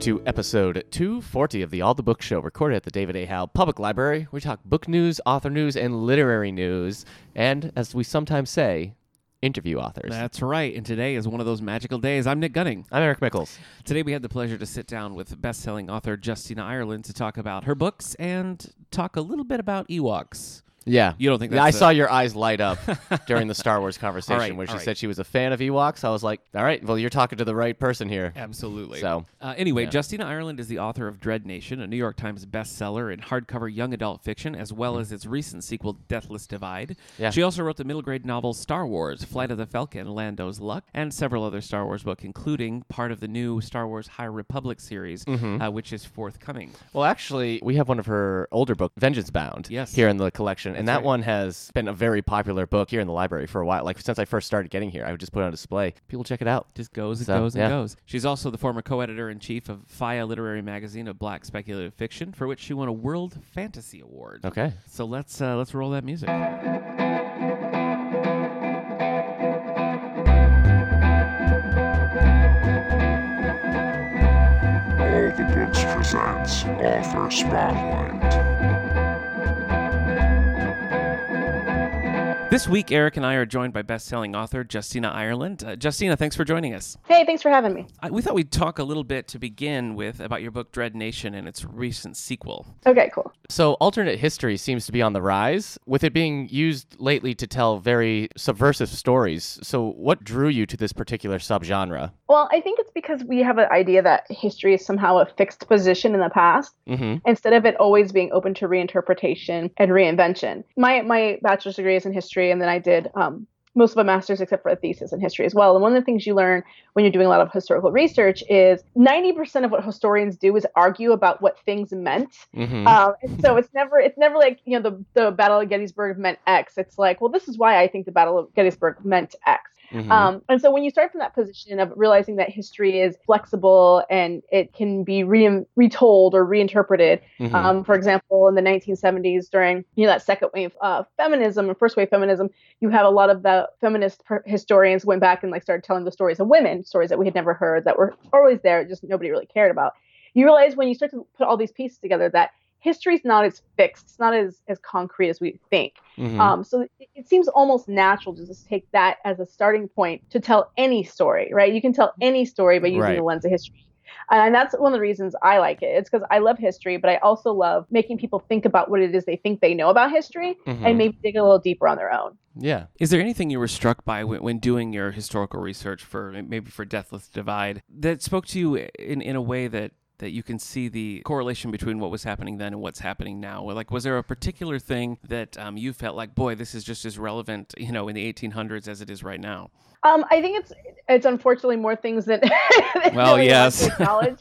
to episode 240 of the All the Books Show, recorded at the David A. Howe Public Library. We talk book news, author news, and literary news, and as we sometimes say, interview authors. That's right. And today is one of those magical days. I'm Nick Gunning. I'm Eric Mickles. Today we had the pleasure to sit down with best-selling author Justina Ireland to talk about her books and talk a little bit about Ewoks. Yeah. You don't think Yeah, I that's a- saw your eyes light up during the Star Wars conversation right, when she right. said she was a fan of Ewoks. I was like, all right, well, you're talking to the right person here. Absolutely. So, uh, anyway, yeah. Justina Ireland is the author of Dread Nation, a New York Times bestseller in hardcover young adult fiction, as well as its recent sequel, Deathless Divide. Yeah. She also wrote the middle grade novel Star Wars, Flight of the Falcon, Lando's Luck, and several other Star Wars books, including part of the new Star Wars High Republic series, Mm-hmm. uh, which is forthcoming. well, actually, we have one of her older books, Vengeance Bound, Yes. here in the collection. And that right. one has been a very popular book here in the library for a while. Like, since I first started getting here, I would just put it on display. People check it out. Just goes and So, goes and yeah. goes. She's also the former co-editor in chief of FIYAH Literary Magazine of Black Speculative Fiction, for which she won a World Fantasy Award. Okay. So let's uh, let's roll that music. All the Books presents Author Spotlight. This week, Eric and I are joined by best-selling author Justina Ireland. Uh, Justina, thanks for joining us. Hey, thanks for having me. I, we thought we'd talk a little bit to begin with about your book Dread Nation and its recent sequel. Okay, cool. So, alternate history seems to be on the rise, with it being used lately to tell very subversive stories. So, what drew you to this particular subgenre? Well, I think it's because we have an idea that history is somehow a fixed position in the past, Mm-hmm. instead of it always being open to reinterpretation and reinvention. My my bachelor's degree is in history, and then I did um, most of a master's, except for a thesis in history as well. And one of the things you learn when you're doing a lot of historical research is 90% of what historians do is argue about what things meant. Mm-hmm. Um, and so it's never it's never like you know the the Battle of Gettysburg meant X. It's like well this is why I think the Battle of Gettysburg meant X. Mhm. Um, and so when you start from that position of realizing that history is flexible and it can be re- retold or reinterpreted, Mhm. um, for example, in the 1970s during you know that second wave of feminism and first wave feminism, you have a lot of the feminist per- historians went back and like started telling the stories of women, stories that we had never heard that were always there, just nobody really cared about. You realize when you start to put all these pieces together that history's not as fixed, it's not as as concrete as we think. Mhm. Um, so it, it seems almost natural to just take that as a starting point to tell any story, right? You can tell any story by using Right. the lens of history. And that's one of the reasons I like it. It's because I love history, but I also love making people think about what it is they think they know about history Mhm. and maybe dig a little deeper on their own. yeah. Is there anything you were struck by when, when doing your historical research for maybe for Deathless Divide that spoke to you in, in a way that that you can see the correlation between what was happening then and what's happening now? Like, was there a particular thing that um, you felt like, boy, this is just as relevant, you know, in the 1800s as it is right now? Um, I think it's it's unfortunately more things than, than Well, we yes. acknowledge.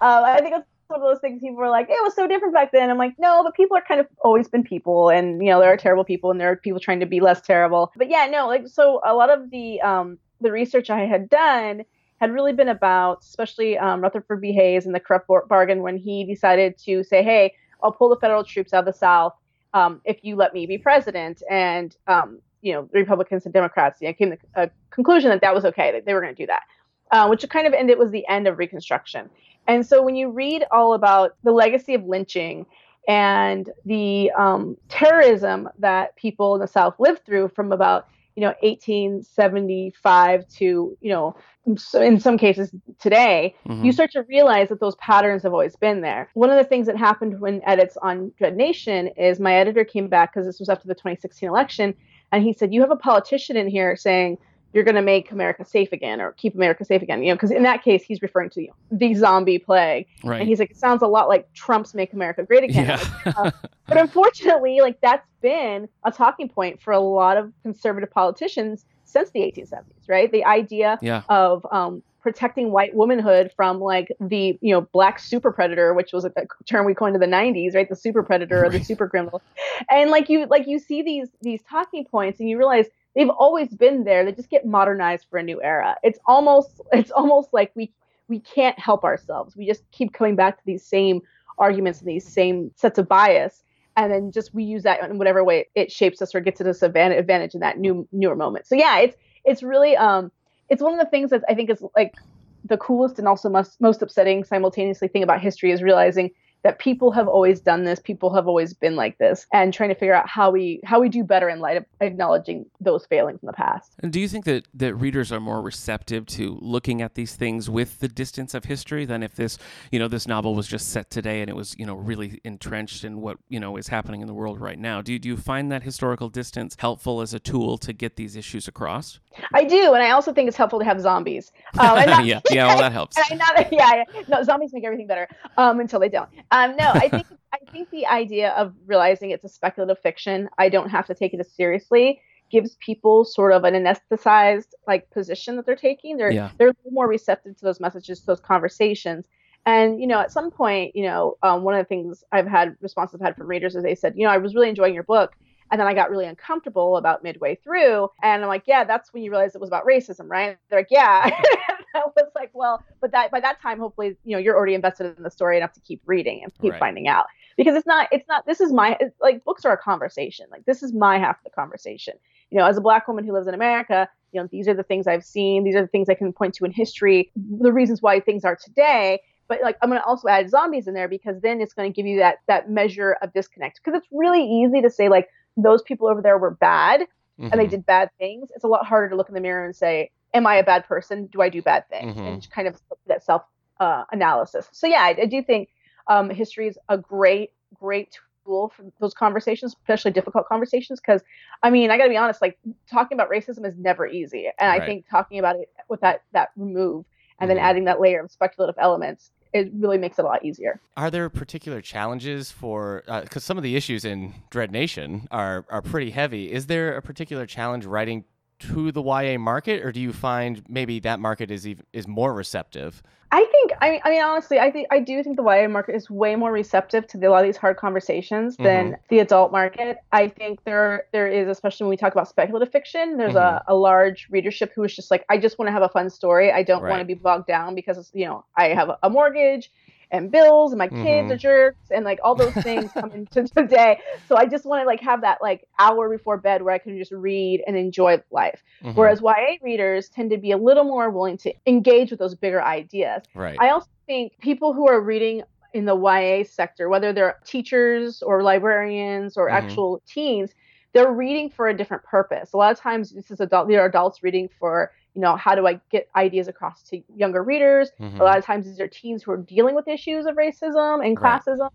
um, I think it's one of those things people are like, it was so different back then. I'm like, no, but people are kind of always been people, and you know there are terrible people, and there are people trying to be less terrible. But yeah, no, like so a lot of the um, the research I had done had really been about, especially um, Rutherford B. Hayes and the corrupt bargain when he decided to say, hey, I'll pull the federal troops out of the South um, if you let me be president, and um, you know, Republicans and Democrats you know, came to a conclusion that that was okay, that they were going to do that, uh, which kind of ended it was the end of Reconstruction. And so when you read all about the legacy of lynching and the um, terrorism that people in the South lived through from about you know 1875 to you know so in some cases today Mhm. you start to realize that those patterns have always been there. One of the things that happened when edits on Dread Nation is my editor came back because this was after the 2016 election, and he said, "You have a politician in here saying you're going to make America safe again or keep America safe again." You know, because in that case, he's referring to you know, the zombie plague, right. and he's like, "It sounds a lot like Trump's "Make America Great Again." yeah. uh, But unfortunately, like that's been a talking point for a lot of conservative politicians since the 1870s, right? The idea yeah. of um, protecting white womanhood from like the you know black super predator, which was a, a term we coined in the 90s, right? The super predator or the super criminal, and like you like you see these these talking points, and you realize they've always been there. They just get modernized for a new era. It's almost it's almost like we we can't help ourselves. We just keep coming back to these same arguments and these same sets of bias and then just we use that in whatever way it shapes us or gets us advantage, advantage in that new newer moment. So yeah, it's it's really um it's one of the things that I think is like the coolest and also most, most upsetting simultaneously thing about history is realizing that people have always done this people have always been like this and trying to figure out how we how we do better in light of acknowledging those failings in the past And do you think that, that readers are more receptive to looking at these things with the distance of history than if this, you know, this novel was just set today and it was, you know, really entrenched in what, you know, is happening in the world right now? Do you, do you find that historical distance helpful as a tool to get these issues across? i do and i also think it's helpful to have zombies um, not- yeah, yeah, well, that helps. and not, yeah, yeah, no, zombies make everything better um, until they don't. Um, no, I think I think the idea of realizing it's a speculative fiction, I don't have to take it as seriously, gives people sort of an anesthetized like position that they're taking. They're Yeah. they're a little more receptive to those messages, to those conversations. And you know, at some point, you know, um, one of the things I've had responses I've had from readers is they said, you know, I was really enjoying your book, and then I got really uncomfortable about midway through, and I'm like, yeah, that's when you realize it was about racism, right? They're like, yeah. I was well, but that by that time, hopefully, you know, you're already invested in the story enough to keep reading and keep Right. finding out because it's not, it's not. This is my it's, like books are a conversation. Like this is my half of the conversation. You know, as a black woman who lives in America, you know, these are the things I've seen. These are the things I can point to in history. The reasons why things are today. But like, I'm going to also add zombies in there because then it's going to give you that that measure of disconnect. Because it's really easy to say like those people over there were bad and they Mhm. did bad things, it's a lot harder to look in the mirror and say, "Am I a bad person? Do I do bad things?" Mhm. And kind of that self uh, analysis. So yeah, I, I do think um, history is a great, great tool for those conversations, especially difficult conversations. Because I mean, I got to be honest, like talking about racism is never easy, and I think talking about it with that that remove and Mhm. then adding that layer of speculative elements, it really makes it a lot easier. Are there particular challenges for because some of the issues in Dread Nation are are pretty heavy? Is there a particular challenge writing to the YA market, or do you find maybe that market is even, is more receptive? I think I mean I mean honestly I think I do think the YA market is way more receptive to the, a lot of these hard conversations mm-hmm. than the adult market. I think there there is especially when we talk about speculative fiction, there's a, mm-hmm. a large readership who is just like I just want to have a fun story. I don't want to be bogged down because you know I have a mortgage and bills and my kids Mhm. are jerks and like all those things come into today. So I just want to like have that like hour before bed where I can just read and enjoy life. Mhm. Whereas YA readers tend to be a little more willing to engage with those bigger ideas. right, I also think people who are reading in the YA sector, whether they're teachers or librarians or Mhm. actual teens, they're reading for a different purpose. A lot of times, this is adult. They're adults reading for, you know, how do I get ideas across to younger readers? Mhm. A lot of times, these are teens who are dealing with issues of racism and Right. classism,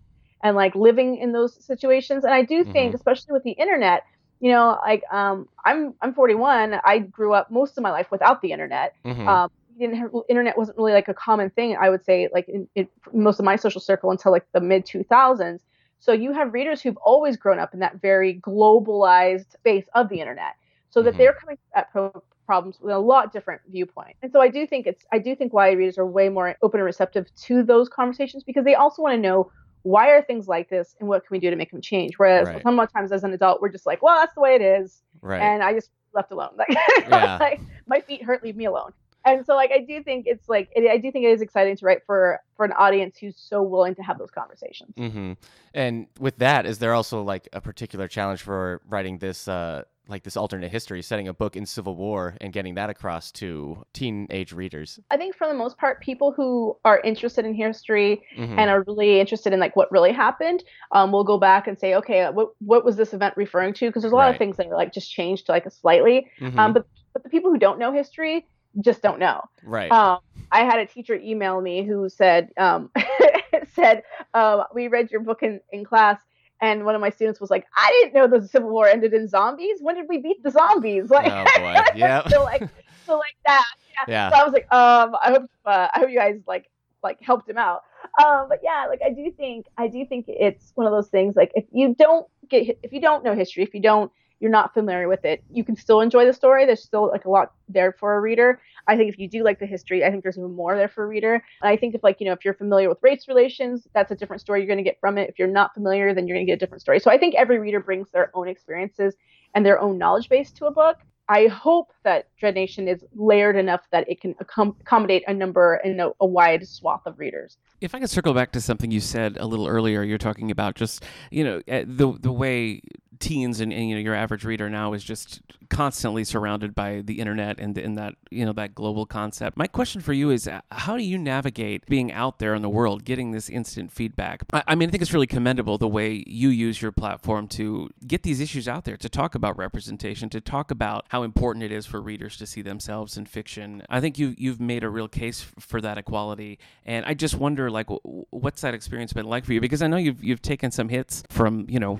and like living in those situations. And I do think, Mhm. especially with the internet, you know, like um, I'm I'm 41. I grew up most of my life without the internet Mhm. um, didn't have, internet wasn't really like a common thing i would say like in, in most of my social circle until like the mid 2000s so you have readers who've always grown up in that very globalized space of the internet so that Mhm. they're coming at pro- problems with a lot different viewpoint and so i do think it's i do think YA readers are way more open and receptive to those conversations because they also want to know why are things like this and what can we do to make them change whereas Right. sometimes as an adult we're just like well that's the way it is right, and I just left alone. Like, Yeah. like my feet hurt, leave me alone. And so, like, I do think it's like it, I do think it is exciting to write for for an audience who's so willing to have those conversations. Mm-hmm. And with that, is there also like a particular challenge for writing this, uh, like this alternate history, setting a book in Civil War and getting that across to teenage readers? I think for the most part, people who are interested in history Mhm. and are really interested in like what really happened, um, will go back and say, okay, what what was this event referring to? Because there's a lot Right. of things that are like just changed to like a slightly. Mhm. Um, but but the people who don't know history just don't know. right, Um, I had a teacher email me who said, um, said, uh, we read your book in, in class, and one of my students was like, I didn't know the Civil War ended in zombies. When did we beat the zombies? Like, oh boy, yeah, so like, so like that. yeah, So I was like, um, I hope, uh, I hope you guys like, like helped him out. Um, but yeah, like I do think, I do think it's one of those things. Like if you don't get, if you don't know history, if you don't, you're not familiar with it, you can still enjoy the story. There's still like a lot there for a reader. I think if you do like the history, I think there's even more there for a reader. And I think if like, you know, if you're familiar with race relations, that's a different story you're going to get from it. If you're not familiar, then you're going to get a different story. So I think every reader brings their own experiences and their own knowledge base to a book. I hope that Dread Nation is layered enough that it can accom- accommodate a number and a, a wide swath of readers. If I could circle back to something you said a little earlier, you're talking about just you know eh, the the way teens and, and you know your average reader now is just constantly surrounded by the internet and in that you know that global concept. My question for you is, uh, how do you navigate being out there in the world, getting this instant feedback? I, I mean, I think it's really commendable the way you use your platform to get these issues out there, to talk about representation, to talk about how important it is for readers to see themselves in fiction. I think you you've made a real case for that equality, and I just wonder, like, what's that experience been like for you? Because I know you've you've taken some hits from you know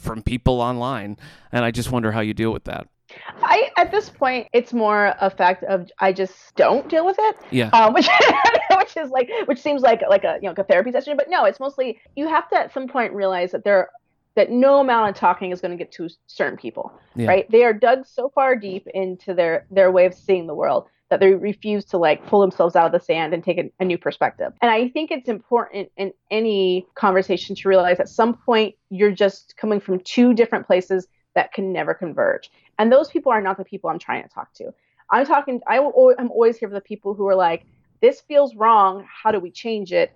from people online, and I just wonder how you deal with that. I at this point, it's more a fact of I just don't deal with it. Yeah. Um, which, which is like, which seems like like a you know like a therapy session, but no, it's mostly you have to at some point realize that there that no amount of talking is going to get to certain people, Yeah. right? They are dug so far deep into their their way of seeing the world that they refuse to like pull themselves out of the sand and take a, a new perspective. And I think it's important in any conversation to realize at some point you're just coming from two different places that can never converge. And those people are not the people I'm trying to talk to. I'm talking. I, I'm always here for the people who are like, "This feels wrong. How do we change it?"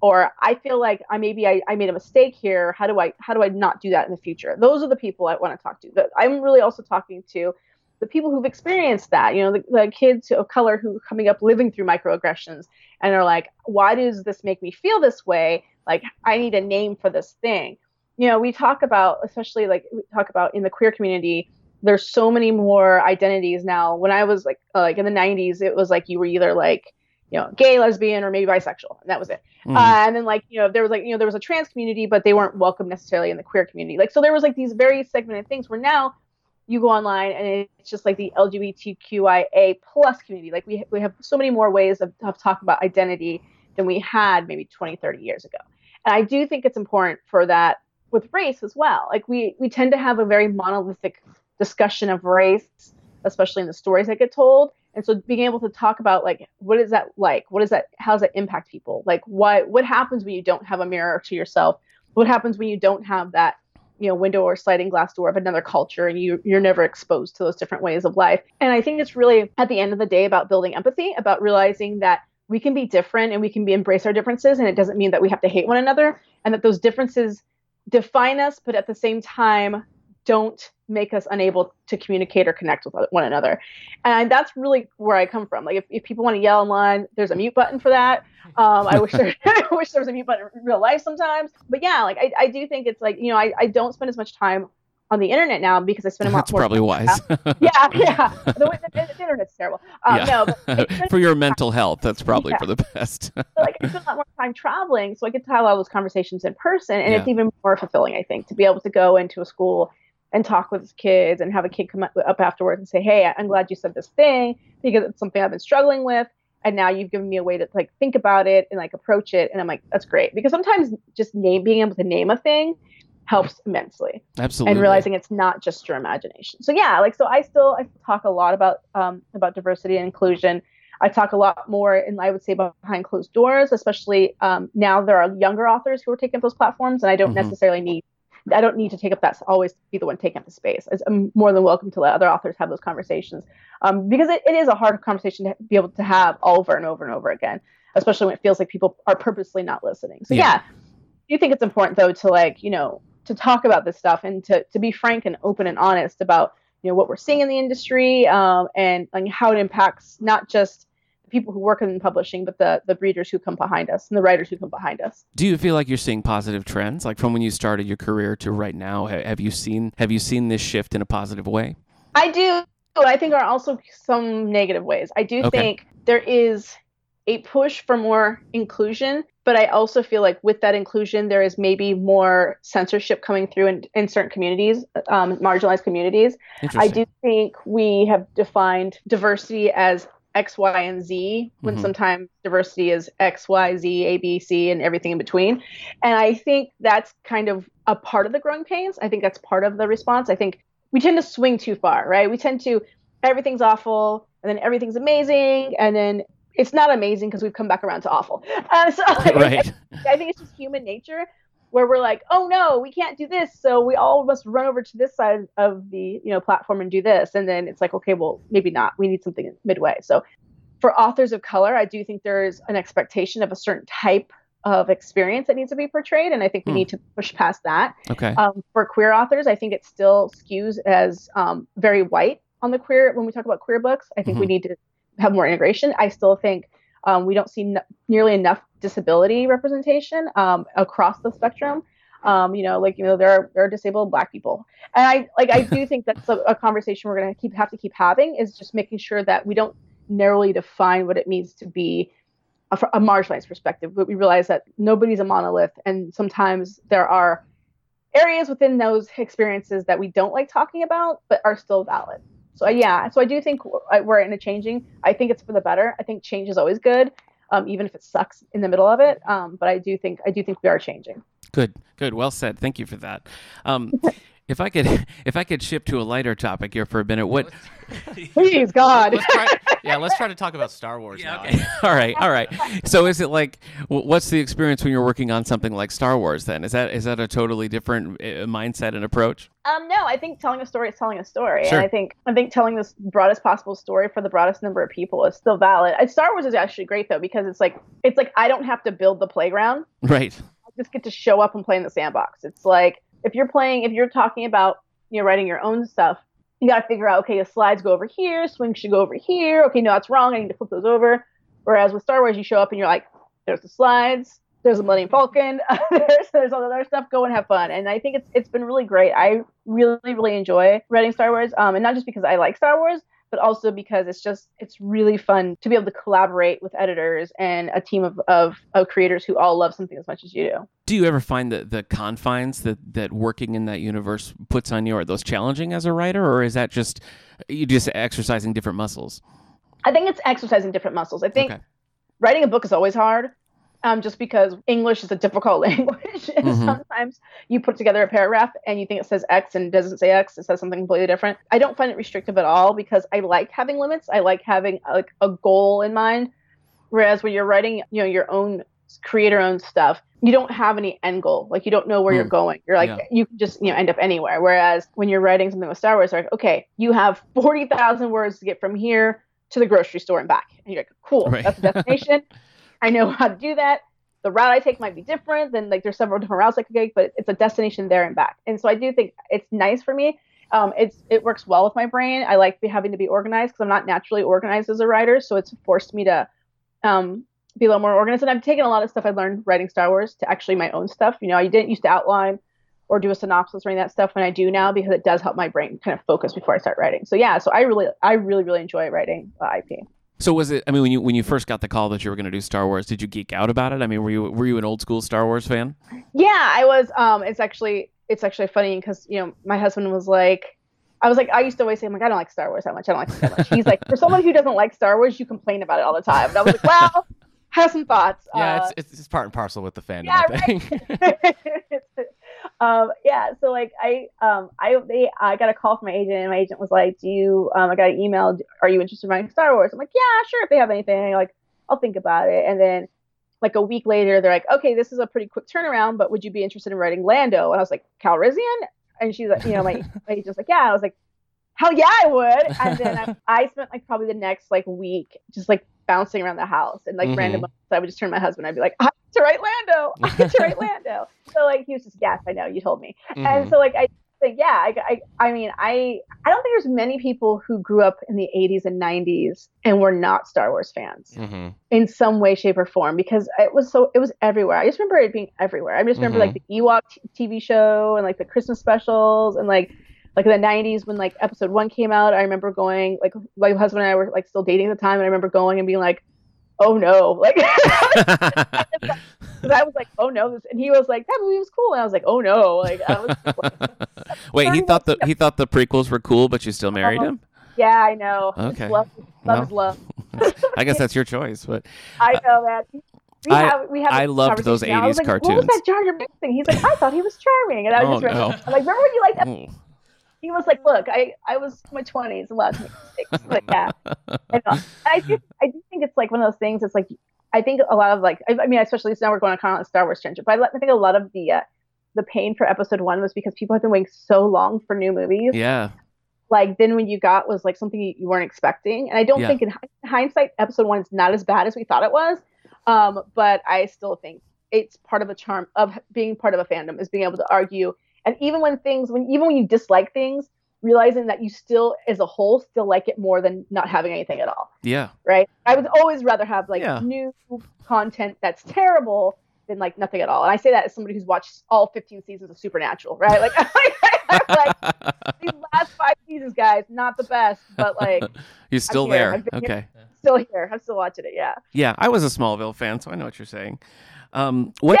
Or I feel like I maybe I, I made a mistake here. How do I how do I not do that in the future? Those are the people I want to talk to. I'm really also talking to the people who've experienced that. You know, the, the kids of color who are coming up living through microaggressions and are like, "Why does this make me feel this way? Like I need a name for this thing." You know, we talk about especially like we talk about in the queer community there's so many more identities now. When I was like uh, like in the 90s, it was like you were either like you know gay, lesbian, or maybe bisexual, and that was it. Mhm. Uh, and then like you know there was like you know there was a trans community, but they weren't welcome necessarily in the queer community. Like so there was like these very segmented things where now you go online and it's just like the LGBTQIA plus community. Like we we have so many more ways of, of talking about identity than we had maybe 20, 30 years ago. And I do think it's important for that with race as well. Like we we tend to have a very monolithic discussion of race, especially in the stories that get told. And so being able to talk about like what is that like? What is that how does that impact people? Like what what happens when you don't have a mirror to yourself? What happens when you don't have that you know window or sliding glass door of another culture and you you're never exposed to those different ways of life. And i think it's really at the end of the day about building empathy about realizing that we can be different and we can be embrace our differences and it doesn't mean that we have to hate one another and that those differences define us but at the same time don't make us unable to communicate or connect with one another and that's really where i come from like if, if people want to yell online there's a mute button for that um, I wish there, I wish there was a mute button in real life sometimes. But yeah, like I, I do think it's like you know I, I don't spend as much time on the internet now because I spend a lot That's more. probably wise. Yeah, yeah. The, the, the internet's terrible. Um, Yeah. No, for your mental health, that's probably Yeah. for the best. like I spend a lot more time traveling, so I get to have all those conversations in person, and it's even more fulfilling, I think, to be able to go into a school and talk with kids and have a kid come up afterwards and say, "Hey, I'm glad you said this thing because it's something I've been struggling with." And now you've given me a way to like think about it and like approach it, and I'm like, that's great because sometimes just name being able to name a thing helps immensely Absolutely. and realizing it's not just your imagination. So yeah, like so I still I talk a lot about um, about diversity and inclusion. I talk a lot more, and I would say behind closed doors, especially um, now there are younger authors who are taking up those platforms, and I don't Mhm. necessarily need I don't need to take up that always be the one taking up the space. I'm more than welcome to let other authors have those conversations um, because it, it is a hard conversation to be able to have over and over and over again, especially when it feels like people are purposely not listening. So Yeah. yeah, I do think it's important though to like you know to talk about this stuff and to, to be frank and open and honest about you know what we're seeing in the industry um, and, and how it impacts not just the people who work in publishing but the the readers who come behind us and the writers who come behind us Do you feel like you're seeing positive trends, like from when you started your career to right now? Have you seen Have you seen this shift in a positive way? i do i think there are also some negative ways i do Okay. think there is a push for more inclusion but i also feel like with that inclusion there is maybe more censorship coming through in, in certain communities um, marginalized communities I do think we have defined diversity as X, Y, and Z when Mhm. sometimes diversity is X, Y, Z, A, B, C, and everything in between. And I think that's kind of a part of the growing pains. I think that's part of the response. I think we tend to swing too far, right? We tend to, everything's awful, and then everything's amazing, and then it's not amazing because we've come back around to awful. Uh, so right. I think it's just human nature where we're like, oh no, we can't do this, so we all must run over to this side of the you know platform and do this, and then it's like, okay, well maybe not. We need something midway. So for authors of color, I do think there is an expectation of a certain type of experience that needs to be portrayed, and I think we Hmm. need to push past that. Okay. Um, for queer authors, I think it still skews as um, very white on the queer when we talk about queer books. I think we Mhm. need to have more integration. I still think um, we don't see n- nearly enough disability representation um, across the spectrum. Um, you know, like you know, there are there are disabled Black people, and I like I do think that's a, a conversation we're going to keep have to keep having is just making sure that we don't narrowly define what it means to be a, a marginalized perspective, but we realize that nobody's a monolith, and sometimes there are areas within those experiences that we don't like talking about, but are still valid. So uh, yeah, so I do think we're in a changing. I think it's for the better. I think change is always good, um, even if it sucks in the middle of it. Um, but I do think I do think we are changing. Good, good, well said. Thank you for that. Um, if I could, if I could ship to a lighter topic here for a minute, what? Please God. Let's try, yeah, let's try to talk about Star Wars now. Okay. all right, all right. So is it like, what's the experience when you're working on something like Star Wars? Then is that is that a totally different uh, mindset and approach? Um, no, I think telling a story is telling a story, Sure. and I think I think telling this broadest possible story for the broadest number of people is still valid. And Star Wars is actually great though because it's like it's like I don't have to build the playground. Right. I just get to show up and play in the sandbox. It's like if you're playing, if you're talking about you know writing your own stuff, you got to figure out okay, the slides go over here, swing should go over here. Okay, no, that's wrong. I need to flip those over. Whereas with Star Wars, you show up and you're like, there's the slides, there's the Millennium Falcon, there's there's all the other stuff. Go and have fun. And I think it's it's been really great. I really really enjoy writing Star Wars, um, and not just because I like Star Wars, but also because it's just it's really fun to be able to collaborate with editors and a team of, of, of creators who all love something as much as you do. Do you ever find that the confines that that working in that universe puts on you are those challenging as a writer, or is that just you just exercising different muscles? I think it's exercising different muscles. I think Okay. writing a book is always hard. Um, just because English is a difficult language, and Mhm. sometimes you put together a paragraph and you think it says X and it doesn't say X; it says something completely different. I don't find it restrictive at all because I like having limits. I like having like a goal in mind. Whereas when you're writing, you know, your own creator own stuff, you don't have any end goal. Like you don't know where you're Hmm. going. You're like Yeah. you can just you know end up anywhere. Whereas when you're writing something with Star Wars, like okay, you have forty thousand words to get from here to the grocery store and back, and you're like, cool, Right. that's the destination. I know how to do that. The route I take might be different. Then like there's several different routes I could take, but it's a destination there and back. And so I do think it's nice for me. Um, it's it works well with my brain. I like be, having to be organized because I'm not naturally organized as a writer, so it's forced me to um, be a little more organized. And I've taken a lot of stuff I learned writing Star Wars to actually my own stuff. You know, I didn't used to outline or do a synopsis or any of that stuff when I do now because it does help my brain kind of focus before I start writing. So yeah, so I really, I really, really enjoy writing uh, IP. So was it? I mean, when you when you first got the call that you were going to do Star Wars, did you geek out about it? I mean, were you were you an old school Star Wars fan? Yeah, I was. Um, it's actually it's actually funny because you know my husband was like, I was like, I used to always say, I'm like, I don't like Star Wars that much. I don't like it that much. He's like, for someone who doesn't like Star Wars, you complain about it all the time. And I was like, well, have some thoughts. Yeah, Uh, it's, it's it's part and parcel with the fandom. yeah, I think. um, yeah. So like I um I they I got a call from my agent and my agent was like, do you um I got an email. Are you interested in writing Star Wars? I'm like, yeah, sure. If they have anything, like I'll think about it. And then like a week later, they're like, okay, this is a pretty quick turnaround, but would you be interested in writing Lando? And I was like, Calrissian? And she's like, you know, my, my agent's like, yeah. And I was like, hell yeah, I would. And then I, I spent like probably the next like week just like bouncing around the house and like Mhm. random moments I would just turn to my husband. I'd be like, I get to write Lando. I get to write Lando. So like he was just, yes, I know, you told me. And Mhm. so like I think, yeah, I, I, I mean, I, I don't think there's many people who grew up in the 80s and 90s and were not Star Wars fans Mhm. in some way, shape, or form because it was so it was everywhere. I just remember it being everywhere. I just remember like the Ewok t- TV show and like the Christmas specials and like like in the 90s when like episode one came out. I remember going like my husband and I were like still dating at the time, and I remember going and being like, oh no, like I was like, oh no, this, and he was like, that movie was cool, and I was like, oh no, like, I was, Wait, he thought the he thought the prequels were cool, but you still married Uh-huh. him. yeah, I know. Okay. love, love Well, love. I guess that's your choice, but I know that. We I- have, we have I loved those conversation now. I was 80s like, What was cartoons. that Jar Jar Binks thing? He's like, I thought he was charming, and I Oh, was just no. I'm like, remember when you liked that? He was like, look, I, I was in my twenties, allowed to make mistakes. Like, yeah, I. And I do, I do think it's like one of those things. It's like, I think a lot of like, I, I mean, especially now we're going on kind of a Star Wars tangent, but I, I think a lot of the, uh, the pain for episode one was because people have been waiting so long for new movies. yeah, Like then when you got was like something you, you weren't expecting. And I don't Yeah. think in hindsight, episode one is not as bad as we thought it was. Um, but I still think it's part of the charm of being part of a fandom is being able to argue. And even when things, when even when you dislike things, realizing that you still, as a whole, still like it more than not having anything at all, Yeah. right? I would always rather have like Yeah. new content that's terrible than like nothing at all. And I say that as somebody who's watched all 15 seasons of Supernatural, right? Like, like these last five seasons, guys, not the best, but like You're still here. there. I've here. Okay. still here. I'm still watching it. Yeah. Yeah, I was a Smallville fan, so I know what you're saying. Um, what's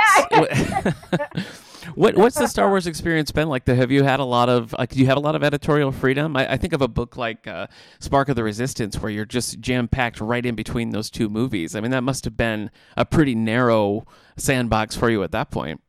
what what's the Star Wars experience been like? Have you had a lot of like? Do you have a lot of editorial freedom? I, I think of a book like uh, Spark of the Resistance, where you're just jam packed right in between those two movies. I mean, that must have been a pretty narrow sandbox for you at that point.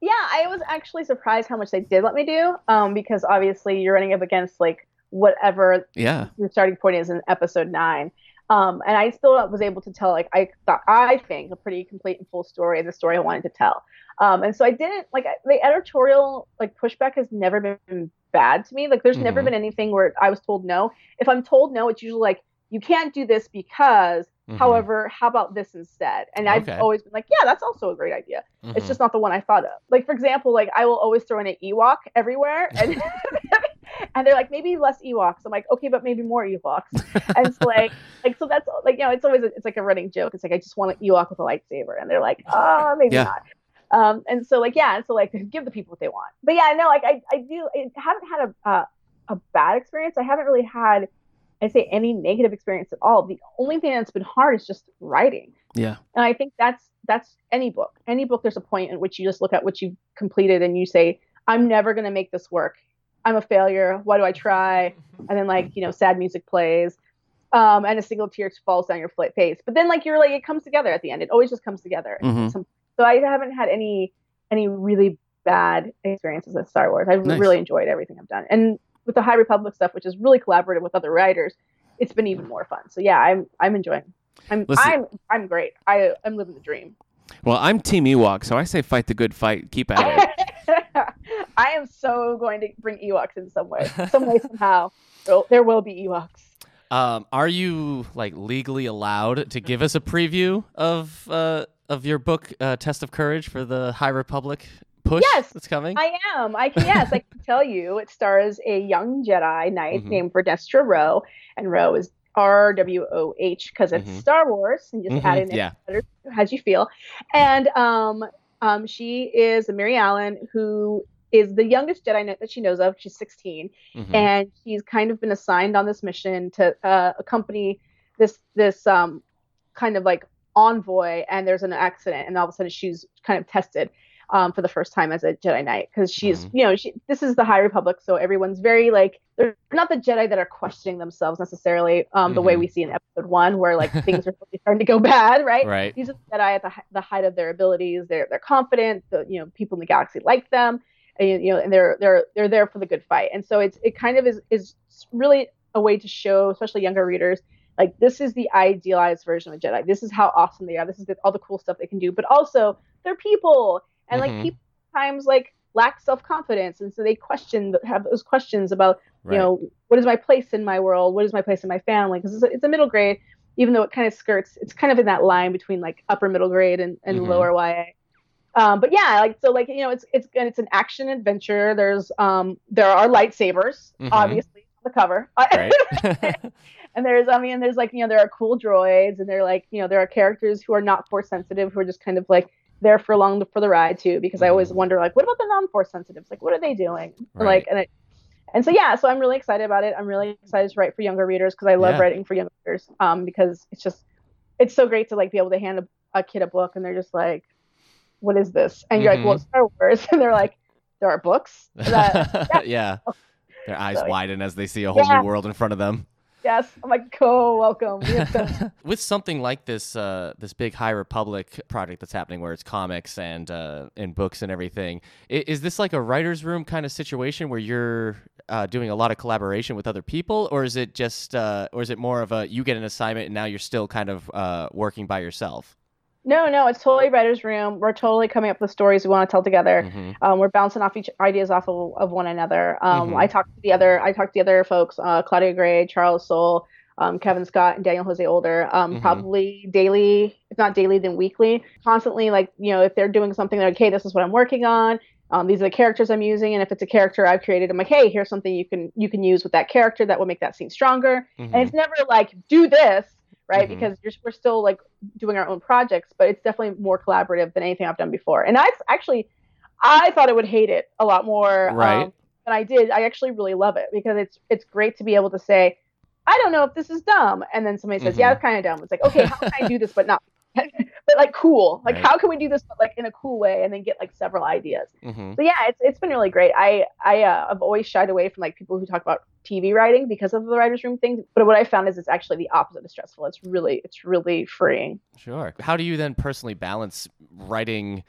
Yeah, I was actually surprised how much they did let me do. Um, because obviously you're running up against like whatever Yeah, your starting point is in episode nine. Um, and I still was able to tell like I thought I think a pretty complete and full story of the story I wanted to tell. Um, and so I didn't like I- the editorial like pushback has never been bad to me. Like there's never Mhm. been anything where I was told no. If I'm told no, it's usually like you can't do this because Mhm. however how about this instead and i've always been like yeah that's also a great idea it's Mhm. just not the one i thought of like for example like i will always throw in an ewok everywhere and and they're like maybe less ewoks i'm like okay but maybe more ewoks and so like like so that's like you know it's always a, it's like a running joke it's like i just want an ewok with a lightsaber and they're like oh maybe Yeah. not um and so like yeah and so like give the people what they want but yeah no like i i do i haven't had a uh, a bad experience i haven't really had I say any negative experience at all. The only thing that's been hard is just writing. yeah, And I think that's that's any book. Any book there's a point in which you just look at what you've completed and you say, I'm never gonna make this work. I'm a failure. Why do I try? And then like, you know, sad music plays. Um, and a single tear falls down your face. But then like you're like it comes together at the end. It always just comes together. Mhm. So I haven't had any any really bad experiences with Star Wars. I've Nice. really enjoyed everything I've done. And with the High Republic stuff, which is really collaborative with other writers, it's been even more fun. So yeah, I'm I'm enjoying. I'm Listen- I'm I'm great. I I'm living the dream. Well, I'm Team Ewok, so I say fight the good fight. Keep at it. I am so going to bring Ewoks in some way, some way somehow. There- will be Ewoks. Um, are you like legally allowed to give us a preview of uh, of your book, uh, Test of Courage, for the High Republic push Yes, that's coming? I am. I can. Yes, I can tell you. It stars a young Jedi Knight Mhm. named Vernestra Rwoh, and Rowe is R W O H because it's Mhm. Star Wars, and just Mhm, add in yeah. how'd you feel. And um, um, she is a Mirialan who is the youngest Jedi Knight that she knows of. She's 16, Mhm. and she's kind of been assigned on this mission to uh, accompany this this um, kind of like envoy. And there's an accident, and all of a sudden she's kind of tested um, for the first time as a Jedi Knight because she's Mhm. you know she, this is the High Republic, so everyone's very like they're not the Jedi that are questioning themselves necessarily um, the way Mhm. we see in Episode One, where like things are really starting to go bad, right? right. these are the Jedi at the, the height of their abilities. They're they're confident. The you know people in the galaxy like them, and, you know, and they're they're they're there for the good fight. And so it's it kind of is is really a way to show, especially younger readers, like this is the idealized version of a Jedi. This is how awesome they are. This is the, all the cool stuff they can do. But also they're people, and Mhm. like people sometimes like lack self confidence, and so they question have those questions about right. you know what is my place in my world what is my place in my family because it's, a- it's a middle grade even though it kind of skirts it's kind of in that line between like upper middle grade and, and Mhm. lower ya um, but yeah like so like you know it's it's and it's an action adventure there's um there are lightsabers Mhm. obviously on the cover right. and there's i mean there's like you know there are cool droids and they're like you know there are characters who are not force sensitive who are just kind of like there for long for the ride too because i always Mhm. wonder like what about the non-force sensitives like what are they doing Right. like and it and so yeah so i'm really excited about it i'm really excited to write for younger readers because i love Yeah. writing for younger readers um because it's just it's so great to like be able to hand a, a kid a book and they're just like what is this and you're like well Mhm. it's star wars and they're like there are books that, yeah. Their eyes So, widen as they see a whole Yeah. new world in front of them. yes i'm like go welcome to- With something like this, uh, this big High Republic project that's happening, where it's comics and uh, and books and everything, i- is this like a writers' room kind of situation where you're uh, doing a lot of collaboration with other people, or is it just, uh, or is it more of a you get an assignment and now you're still kind of uh, working by yourself? No, no, it's totally writer's room. We're totally coming up with stories we want to tell together. Mhm. Um, we're bouncing off each ideas off of, of one another. Um, Mhm. I talked to the other, I talked to the other folks, uh, Claudia Gray, Charles Soule, um, Cavan Scott, and Daniel Jose Older. Um, Mhm. Probably daily, if not daily, then weekly. Constantly, like you know, if they're doing something, they're like, "Hey, this is what I'm working on." um, these are the characters I'm using, and if it's a character I've created, I'm like, hey, here's something you can you can use with that character that will make that scene stronger. Mhm. And it's never like do this, right? Mhm. Because you're, we're still like doing our own projects, but it's definitely more collaborative than anything I've done before. And I actually, I thought I would hate it a lot more Right. um, than I did. I actually really love it because it's it's great to be able to say, I don't know if this is dumb, and then somebody says, Mhm. yeah, it's kind of dumb. It's like, okay, how can I do this but not, but like cool? Like Right. how can we do this but like in a cool way, and then get like several ideas. Mhm. So yeah, it's it's been really great. I I uh, I've always shied away from like people who talk about TV writing because of the writers' room thing. But what I found is it's actually the opposite of stressful. It's really it's really freeing. Sure. How do you then personally balance writing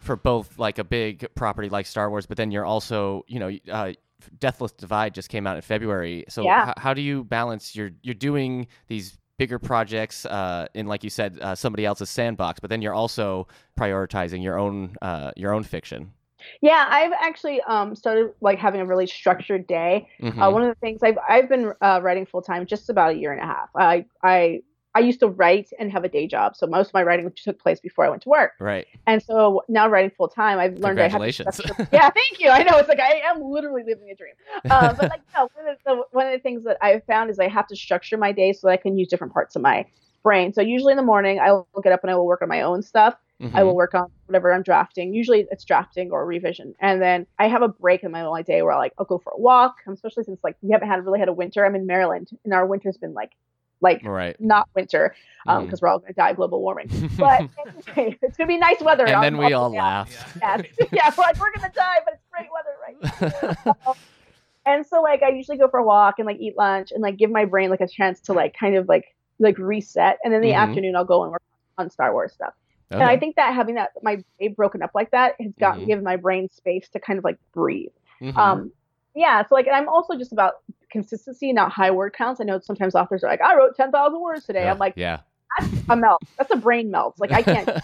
for both like a big property like Star Wars, but then you're also, you know, uh, Deathless Divide just came out in February. So Yeah. h- how do you balance? You're you're doing these bigger projects uh, in, like you said, uh, somebody else's sandbox, but then you're also prioritizing your own uh, your own fiction. Yeah, I've actually um started like having a really structured day. Uh, Mhm. one of the things I've I've been uh, writing full time just about a year and a half. I I I used to write and have a day job, so most of my writing took place before I went to work. Right. And so now writing full time, I've learned I have Congratulations. yeah, thank you. I know it's like I am literally living a dream. Uh, but like no, one of, the, one of the things that I've found is I have to structure my day so that I can use different parts of my brain. So usually in the morning, I will get up and I will work on my own stuff. I Mhm. will work on whatever I'm drafting. Usually it's drafting or revision. And then I have a break in my my day where I like I'll go for a walk. Especially since like we haven't had really had a winter. I'm in Maryland and our winter's been like like Right. not winter because we're all gonna die of global warming. But anyway, it's gonna be nice weather. and then we all yeah, laughed. Yeah, yeah, we're like we're gonna die, but it's great weather, right? Um, and so like I usually go for a walk and like eat lunch and like give my brain like a chance to like kind of like like reset. And then in the Mhm. afternoon I'll go and work on Star Wars stuff. And I think that having that my day broken up like that has gotten Mhm. given my brain space to kind of like breathe. Mhm. Um, yeah, so like, and I'm also just about consistency, not high word counts. I know sometimes authors are like, I wrote ten thousand words today. Yeah. I'm like, yeah. that's a melt. That's a brain melt. Like I can't.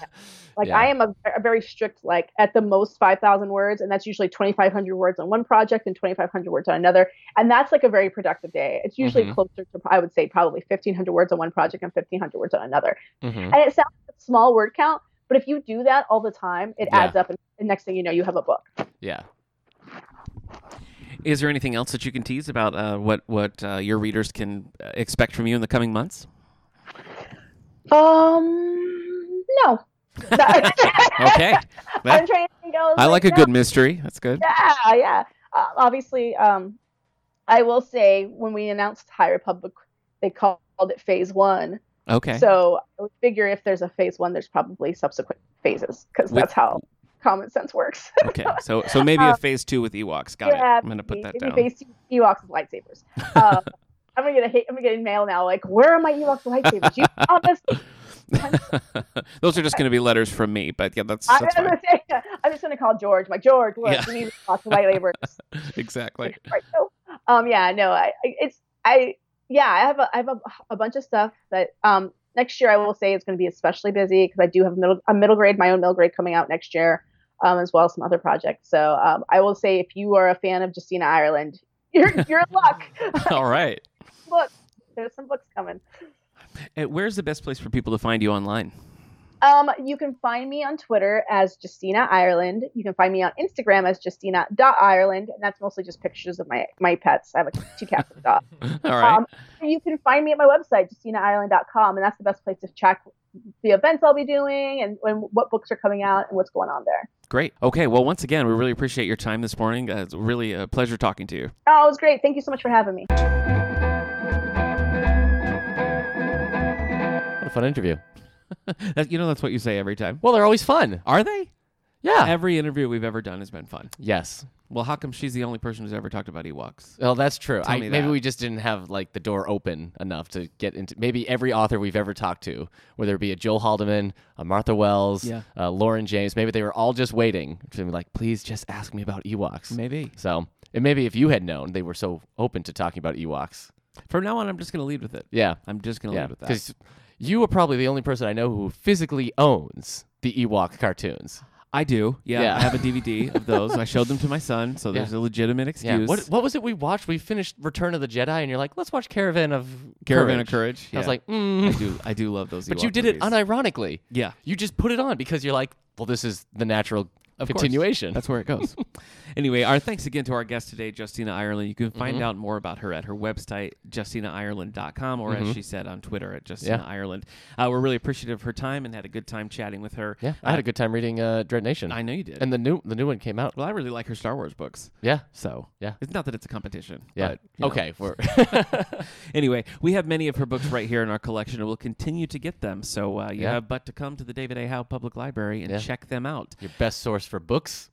Like Yeah. I am a, a very strict, like at the most five thousand words, and that's usually twenty five hundred words on one project and twenty five hundred words on another, and that's like a very productive day. It's usually Mhm. closer to I would say probably fifteen hundred words on one project and fifteen hundred words on another. Mhm. And it sounds like a small word count, but if you do that all the time, it Yeah. adds up, and, and next thing you know, you have a book. Yeah. Is there anything else that you can tease about uh, what what uh, your readers can uh, expect from you in the coming months? Um, no. Okay, I'm trying to think. I, I like a no. good mystery. That's good. Yeah, yeah. Uh, obviously, um, I will say when we announced High Republic, they called it Phase One. Okay. So I would figure if there's a Phase One, there's probably subsequent phases because that's how common sense works. okay. So so maybe a Um, phase two with Ewoks. Got it. I'm gonna put that down. Phase Two Ewoks with lightsabers. Um, I'm gonna get a hate, I'm gonna get a mail now. Like, where are my Ewoks lightsabers? You this? Those are just gonna be letters from me, but yeah, that's I'm, that's say, I'm just gonna call George. My George, look, Yeah. we need lots of lightsabers. exactly. right so um yeah no i I- it's i yeah i have a i have a, a bunch of stuff that um next year i will say is going to be especially busy because i do have a middle a middle grade my own middle grade coming out next year um as well as some other projects so um i will say if you are a fan of justina ireland you're you're in luck All right. look there's some books coming And where's the best place for people to find you online? um you can find me on twitter as justina ireland you can find me on instagram as justina.ireland and that's mostly just pictures of my my pets i have like two cats and a dog All right. Um, you can find me at my website, justinaireland.com, and that's the best place to check the events I'll be doing and, and what books are coming out and what's going on there. Great. Okay. Well, once again, we really appreciate your time this morning. Uh, it's really a pleasure talking to you. Oh, it was great. Thank you so much for having me. What a fun interview. That- you know, that's what you say every time. Well, they're always fun. Are they? Yeah. Every interview we've ever done has been fun. yes. Well, how come she's the only person who's ever talked about Ewoks? Well, that's true. Tell I, me maybe we just didn't have like the door open enough to get into. Maybe every author we've ever talked to, whether it be a Joe Haldeman, a Martha Wells, Yeah. uh, Lauren James, maybe they were all just waiting to be like, please just ask me about Ewoks. Maybe. So, and maybe if you had known they were so open to talking about Ewoks, From now on, I'm just going to lead with it. yeah, I'm just going to yeah, lead with that. because you are probably the only person I know who physically owns the Ewok cartoons. I do. Yeah, Yeah. I have a DVD of those. I showed them to my son, so there's a legitimate excuse. Yeah. What What was it we watched? We finished Return of the Jedi, and you're like, let's watch Caravan of Caravan Courage. of Courage. I was Yeah. like, mm. I do. I do love those. But Ewok you did it movies. unironically. Yeah. You just put it on because you're like, well, this is the natural Of course. continuation. That's where it goes. anyway, our thanks again to our guest today, Justina Ireland. You can find Mm-hmm. out more about her at her website, justinaireland.com, or as she said on Twitter, at Justina Mm-hmm. Yeah. Ireland. Uh, we're really appreciative of her time and had a good time chatting with her. yeah, I had a good time reading uh, Dread Nation. I know you did. and the new the new one came out. well, I really like her Star Wars books. Yeah, So Yeah. it's not that it's a competition. yeah. But, okay, anyway, we have many of her books right here in our collection, and we'll continue to get them. So uh, you Yeah. have but to come to the David A. Howe Public Library and Yeah. check them out. your best source for books.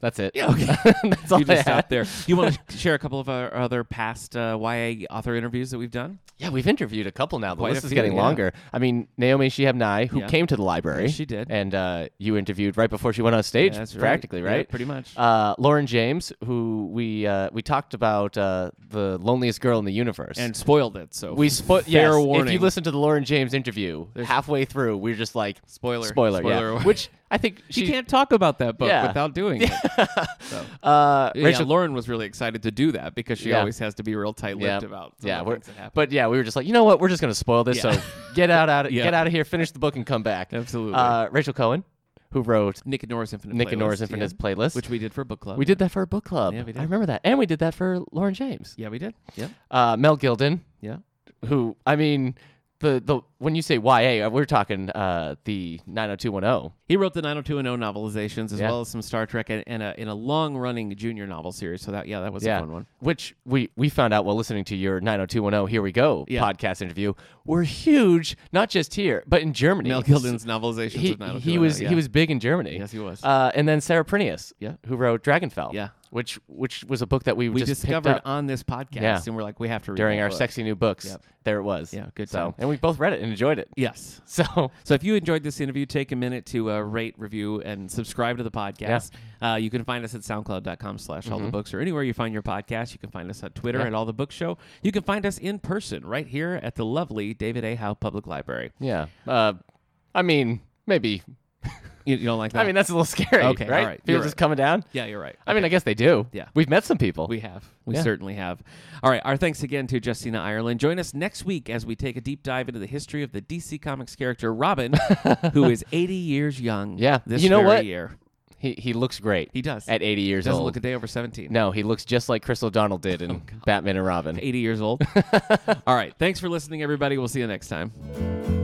That's it. Yeah, okay. That's all you just I there. You want to share a couple of our other past uh, YA author interviews that we've done? Yeah, we've interviewed a couple now. The Quite list is few, getting yeah. longer. I mean, Naomi Shihab Nye, who Yeah. came to the library. She did. And uh, you interviewed right before she went on stage, Yeah, right. practically, Yeah, right? pretty much. Uh, Lauren James, who we uh, we talked about uh, the loneliest girl in the universe. and spoiled it. So we spoiled. fair Yes, warning. if you listen to the Lauren James interview, halfway through, we are just like spoiler, spoiler, spoiler yeah. Which I think she can't talk about that book Yeah. without doing it. So. Uh, Yeah, Rachel Lauren was really excited to do that because she Yeah. always has to be real tight-lipped Yeah. about yeah, we're, things that happen. but yeah, we were just like, you know what? We're just gonna spoil this. Yeah. So get out, out, Yeah. get out of here, finish the book, and come back. Absolutely. Uh, Rachel Cohn, who wrote Nick and Nora's Infinite Nick and Nora's Playlist, Infinite yeah, Playlist, which we did for a book club. we did that for a book club. Yeah, we did. I remember that, and we did that for Lauren James. Yeah, we did. Yeah, Uh, Mel Gilden, yeah. who I mean, the the when you say YA, uh, we're talking uh, the 90210. He wrote the 90210 novelizations as Yeah. well as some Star Trek and, and a in a long-running junior novel series. So that yeah, that was yeah, a fun one. which we we found out while listening to your 90210 Here We Go Yeah. podcast interview. Were huge, not just here, but in Germany. Mel Gilden's novelizations he, of 90210. he was yeah. he was big in Germany. Yes, he was. Uh, and then Sarah Prineas, Yeah. who wrote Dragonfell. Yeah. which which was a book that we, we just picked discovered up on this podcast, Yeah. and we're like, we have to read during our book. sexy new books. Yep. There it was. Yeah, good So, time. and we both read it and enjoyed it. Yes. So So if you enjoyed this interview, take a minute to uh, rate, review, and subscribe to the podcast. Uh, you can find us at soundcloud.com slash all the books or anywhere you find your podcast. You can find us at Twitter Mm-hmm. Yeah. at All the Books Show. You can find us in person right here at the lovely David A. Howe Public Library. yeah, uh, I mean maybe. You, you don't like that? I mean that's a little scary. Okay, right? all right, People you're just right. coming down. yeah, you're right. I mean, I guess they do. Yeah. we've met some people. We have. We Yeah. certainly have. All right. Our thanks again to Justina Ireland. Join us next week as we take a deep dive into the history of the DC Comics character Robin, who is 80 years young. Yeah. This You know very what? year. He he looks great. He does. at 80 years old. doesn't old. look a day over 17. no, he looks just like Chris O'Donnell did in Oh, Batman and Robin. 80 years old. All right. Thanks for listening, everybody. We'll see you next time.